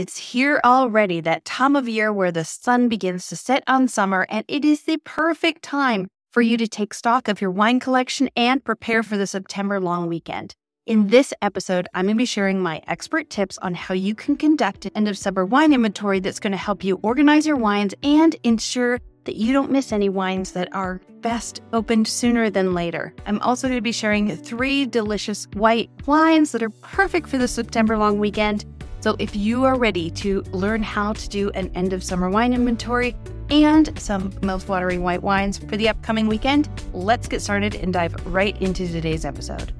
it's here already, that time of year where the sun begins to set on summer, and it is the perfect time for you to take stock of your wine collection and prepare for the September long weekend. In this episode, I'm going to be sharing my expert tips on how you can conduct an end of summer wine inventory that's going to help you organize your wines and ensure that you don't miss any wines that are best opened sooner than later. I'm also going to be sharing three delicious white wines that are perfect for the September long weekend. So if you are ready to learn how to do an end of summer wine inventory and some mouth-watering white wines for the upcoming weekend, let's get started and dive right into today's episode.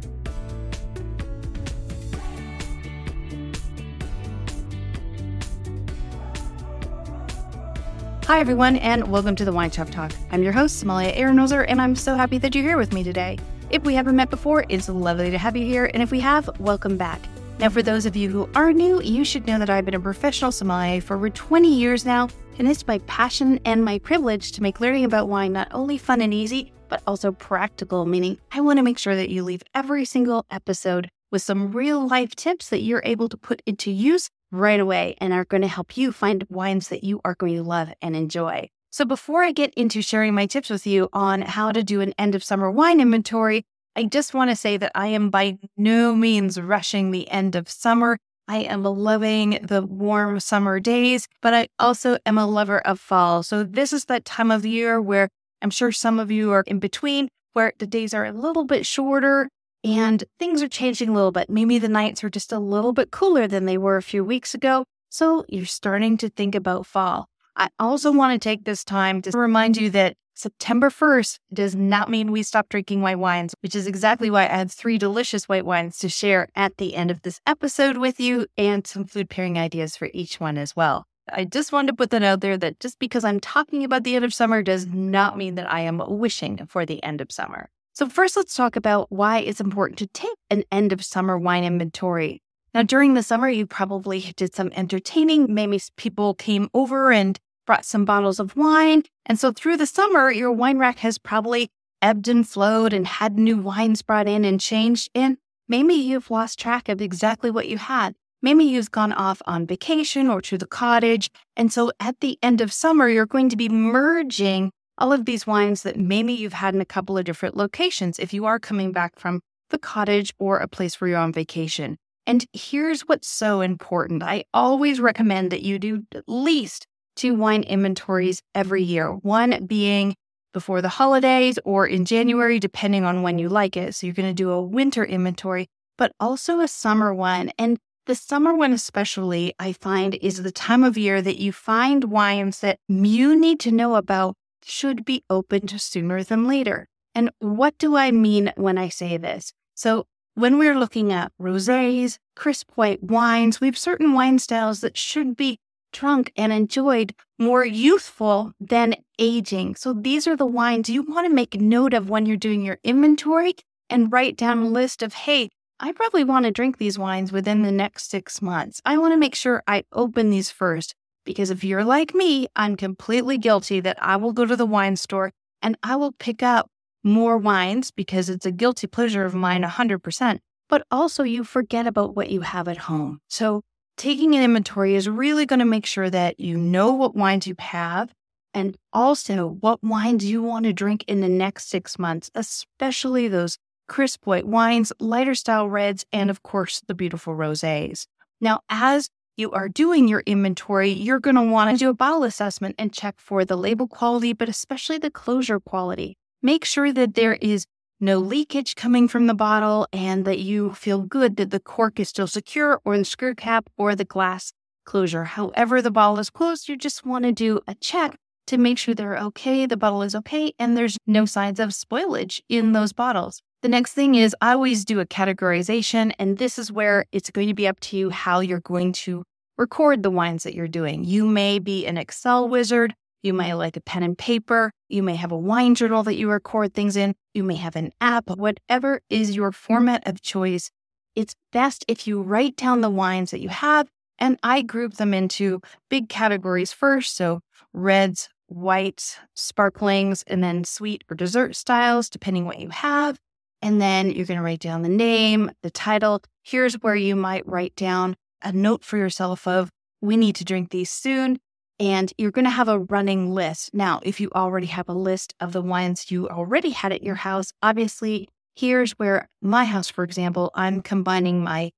Hi, everyone, and welcome to the Wine Shop Talk. I'm your host, Sommelier Aronozer, and I'm so happy that you're here with me today. If we haven't met before, it's lovely to have you here, and if we have, welcome back. Now, for those of you who are new, you should know that I've been a professional sommelier for over 20 years now, and it's my passion and my privilege to make learning about wine not only fun and easy, but also practical, meaning I want to make sure that you leave every single episode with some real life tips that you're able to put into use right away and are going to help you find wines that you are going to love and enjoy. So, before I get into sharing my tips with you on how to do an end of summer wine inventory, I just want to say that I am by no means rushing the end of summer. I am loving the warm summer days, but I also am a lover of fall. So, this is that time of the year where I'm sure some of you are in between, where the days are a little bit shorter and things are changing a little bit. Maybe the nights are just a little bit cooler than they were a few weeks ago. So you're starting to think about fall. I also want to take this time to remind you that September 1st does not mean we stop drinking white wines, which is exactly why I have three delicious white wines to share at the end of this episode with you and some food pairing ideas for each one as well. I just wanted to put that out there that just because I'm talking about the end of summer does not mean that I am wishing for the end of summer. So, first, let's talk about why it's important to take an end of summer wine inventory. Now, during the summer, you probably did some entertaining. Maybe people came over and brought some bottles of wine. And so, through the summer, your wine rack has probably ebbed and flowed and had new wines brought in and changed. And maybe you've lost track of exactly what you had. Maybe you've gone off on vacation or to the cottage. And so, at the end of summer, you're going to be merging all of these wines that maybe you've had in a couple of different locations if you are coming back from the cottage or a place where you're on vacation. And here's what's so important I always recommend that you do at least two wine inventories every year, one being before the holidays or in January, depending on when you like it. So you're going to do a winter inventory, but also a summer one. And the summer one, especially, I find is the time of year that you find wines that you need to know about should be opened sooner than later. And what do I mean when I say this? So, when we're looking at rosés, crisp white wines, we have certain wine styles that should be drunk and enjoyed more youthful than aging. So, these are the wines you want to make note of when you're doing your inventory and write down a list of, hey, I probably want to drink these wines within the next six months. I want to make sure I open these first. Because if you're like me, I'm completely guilty that I will go to the wine store and I will pick up more wines because it's a guilty pleasure of mine 100%. But also, you forget about what you have at home. So, taking an inventory is really going to make sure that you know what wines you have and also what wines you want to drink in the next six months, especially those crisp white wines, lighter style reds, and of course, the beautiful rosés. Now, as you are doing your inventory, you're going to want to do a bottle assessment and check for the label quality, but especially the closure quality. Make sure that there is no leakage coming from the bottle and that you feel good that the cork is still secure or the screw cap or the glass closure. However, the bottle is closed, you just want to do a check to make sure they're okay, the bottle is okay, and there's no signs of spoilage in those bottles. The next thing is I always do a categorization, and this is where it's going to be up to you how you're going to record the wines that you're doing. You may be an Excel wizard. You may like a pen and paper. You may have a wine journal that you record things in. You may have an app. Whatever is your format of choice, it's best if you write down the wines that you have. And I group them into big categories first. So reds, whites, sparklings, and then sweet or dessert styles, depending what you have. And then you're going to write down the name, the title. Here's where you might write down a note for yourself of we need to drink these soon. And you're going to have a running list. Now, if you already have a list of the wines you already had at your house, obviously, here's where my house, for example, I'm combining my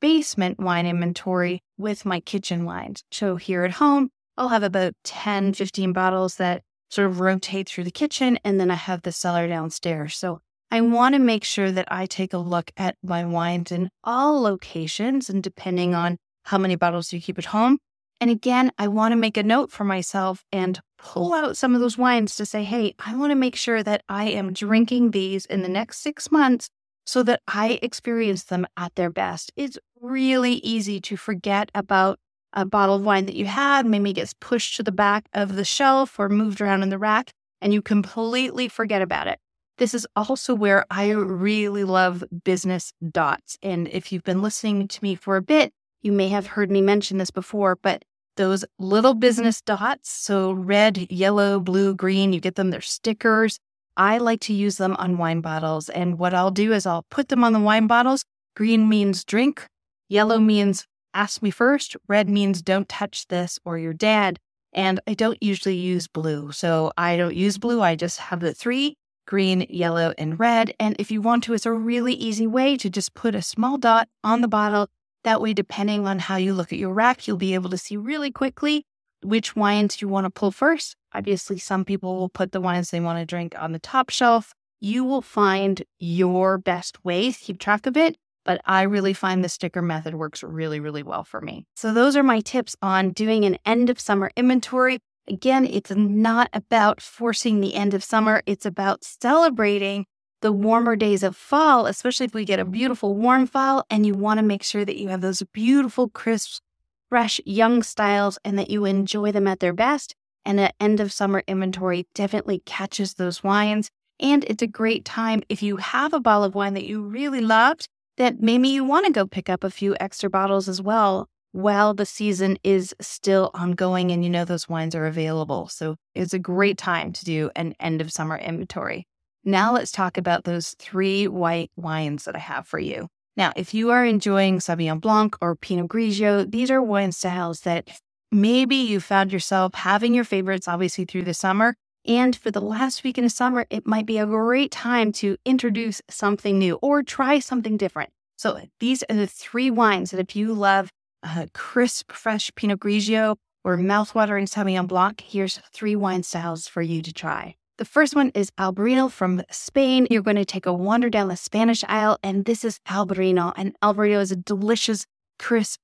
basement wine inventory with my kitchen wines. So here at home, I'll have about 10, 15 bottles that sort of rotate through the kitchen, and then I have the cellar downstairs. So I want to make sure that I take a look at my wines in all locations and depending on how many bottles you keep at home. And again, I want to make a note for myself and pull out some of those wines to say, hey, I want to make sure that I am drinking these in the next six months so that I experience them at their best. It's really easy to forget about a bottle of wine that you had, maybe gets pushed to the back of the shelf or moved around in the rack, and you completely forget about it. This is also where I really love business dots. And if you've been listening to me for a bit, you may have heard me mention this before, but those little mm-hmm. business dots, so red, yellow, blue, green, you get them, they're stickers. I like to use them on wine bottles. And what I'll do is I'll put them on the wine bottles. Green means drink, yellow means ask me first, red means don't touch this or your dad. And I don't usually use blue. So I don't use blue. I just have the three green, yellow, and red. And if you want to, it's a really easy way to just put a small dot on the bottle. That way, depending on how you look at your rack, you'll be able to see really quickly which wines you want to pull first. Obviously, some people will put the wines they want to drink on the top shelf. You will find your best way to keep track of it. But I really find the sticker method works really, really well for me. So, those are my tips on doing an end of summer inventory. Again, it's not about forcing the end of summer, it's about celebrating the warmer days of fall, especially if we get a beautiful warm fall and you want to make sure that you have those beautiful, crisp, fresh, young styles and that you enjoy them at their best. And an end of summer inventory definitely catches those wines. And it's a great time if you have a bottle of wine that you really loved, that maybe you want to go pick up a few extra bottles as well while the season is still ongoing and you know those wines are available. So it's a great time to do an end of summer inventory. Now let's talk about those three white wines that I have for you. Now, if you are enjoying Sauvignon Blanc or Pinot Grigio, these are wine styles that maybe you found yourself having your favorites obviously through the summer. And for the last week in the summer, it might be a great time to introduce something new or try something different. So these are the three wines that if you love a crisp, fresh Pinot Grigio or mouthwatering Sauvignon Blanc, here's three wine styles for you to try. The first one is Albarino from Spain. You're going to take a wander down the Spanish aisle, and this is Albarino. And Albarino is a delicious, crisp,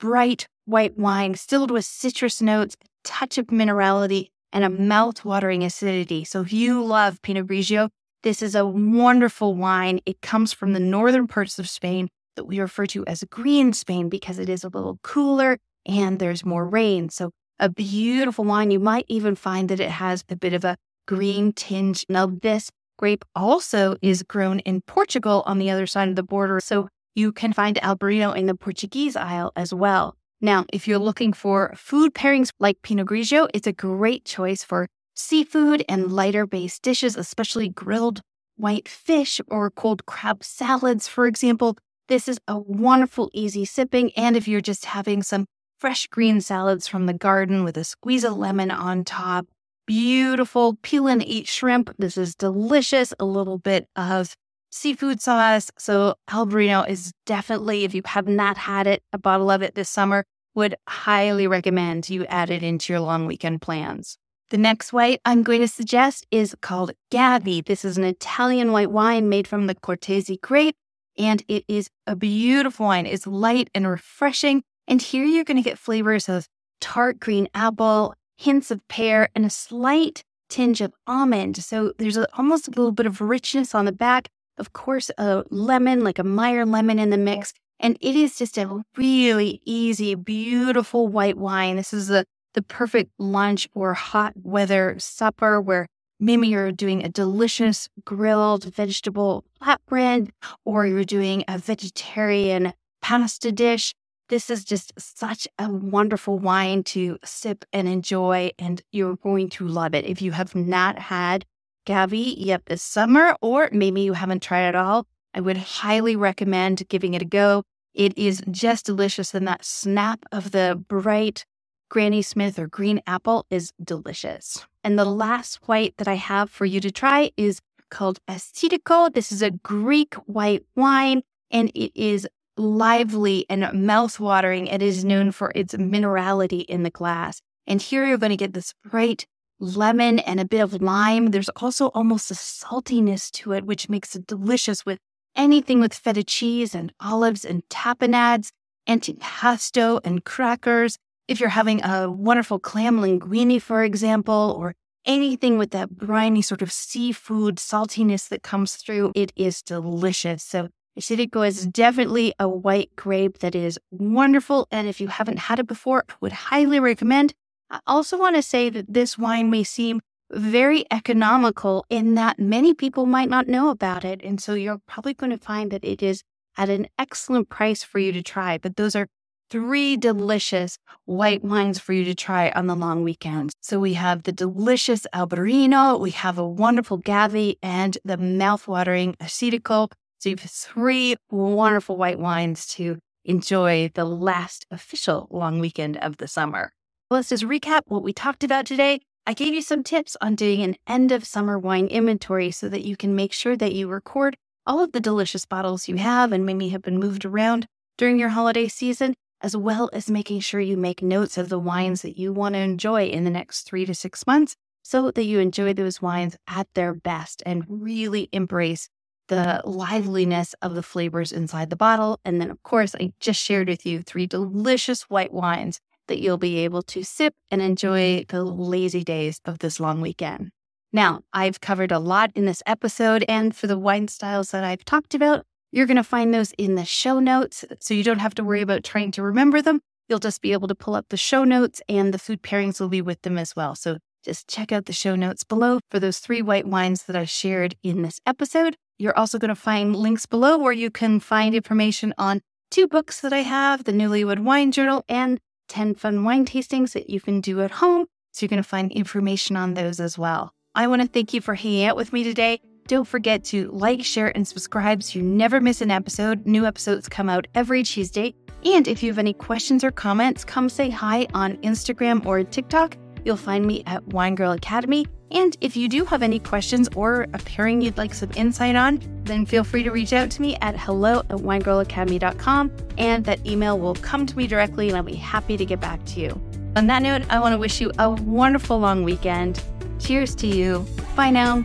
bright white wine filled with citrus notes, a touch of minerality, and a mouth-watering acidity. So if you love Pinot Grigio, this is a wonderful wine. It comes from the northern parts of Spain that we refer to as green Spain because it is a little cooler and there's more rain. So, a beautiful wine. You might even find that it has a bit of a green tinge. Now, this grape also is grown in Portugal on the other side of the border. So, you can find Albarino in the Portuguese aisle as well. Now, if you're looking for food pairings like Pinot Grigio, it's a great choice for seafood and lighter based dishes, especially grilled white fish or cold crab salads, for example. This is a wonderful, easy sipping. And if you're just having some fresh green salads from the garden with a squeeze of lemon on top, beautiful peel and eat shrimp. This is delicious. A little bit of seafood sauce. So Albarino is definitely, if you have not had it, a bottle of it this summer, would highly recommend you add it into your long weekend plans. The next white I'm going to suggest is called Gavi. This is an Italian white wine made from the Cortese grape and it is a beautiful wine. It's light and refreshing. And here you're going to get flavors of tart green apple, hints of pear, and a slight tinge of almond. So there's a, almost a little bit of richness on the back. Of course, a lemon, like a Meyer lemon in the mix. And it is just a really easy, beautiful white wine. This is the, the perfect lunch or hot weather supper where Maybe you're doing a delicious grilled vegetable flatbread, or you're doing a vegetarian pasta dish. This is just such a wonderful wine to sip and enjoy, and you're going to love it. If you have not had Gavi yet this summer, or maybe you haven't tried it all, I would highly recommend giving it a go. It is just delicious. And that snap of the bright Granny Smith or green apple is delicious. And the last white that I have for you to try is called Assyrtiko. This is a Greek white wine and it is lively and mouth-watering. It is known for its minerality in the glass. And here you're going to get this bright lemon and a bit of lime. There's also almost a saltiness to it, which makes it delicious with anything with feta cheese and olives and tapenades, antipasto and crackers. If you're having a wonderful clam linguine, for example, or anything with that briny sort of seafood saltiness that comes through, it is delicious. So Assyrtiko is definitely a white grape that is wonderful. And if you haven't had it before, I would highly recommend. I also want to say that this wine may seem very economical in that many people might not know about it. And so you're probably going to find that it is at an excellent price for you to try. But those are three delicious white wines for you to try on the long weekend. So we have the delicious Albarino, we have a wonderful Gavi, and the mouthwatering Assyrtiko. So you have three wonderful white wines to enjoy the last official long weekend of the summer. Let's just recap what we talked about today. I gave you some tips on doing an end of summer wine inventory so that you can make sure that you record all of the delicious bottles you have and maybe have been moved around during your holiday season, as well as making sure you make notes of the wines that you want to enjoy in the next three to six months so that you enjoy those wines at their best and really embrace the liveliness of the flavors inside the bottle. And then, of course, I just shared with you three delicious white wines that you'll be able to sip and enjoy the lazy days of this long weekend. Now, I've covered a lot in this episode, and for the wine styles that I've talked about, you're going to find those in the show notes. So you don't have to worry about trying to remember them. You'll just be able to pull up the show notes, and the food pairings will be with them as well. So just check out the show notes below for those three white wines that I shared in this episode. You're also going to find links below where you can find information on two books that I have the Newlywed Wine Journal and 10 fun wine tastings that you can do at home. So you're going to find information on those as well. I want to thank you for hanging out with me today. Don't forget to like, share, and subscribe so you never miss an episode. New episodes come out every Tuesday. And if you have any questions or comments, come say hi on Instagram or TikTok. You'll find me at Wine Girl Academy. And if you do have any questions or a pairing you'd like some insight on, then feel free to reach out to me at hello at winegirlacademy.com. And that email will come to me directly and I'll be happy to get back to you. On that note, I want to wish you a wonderful long weekend. Cheers to you. Bye now.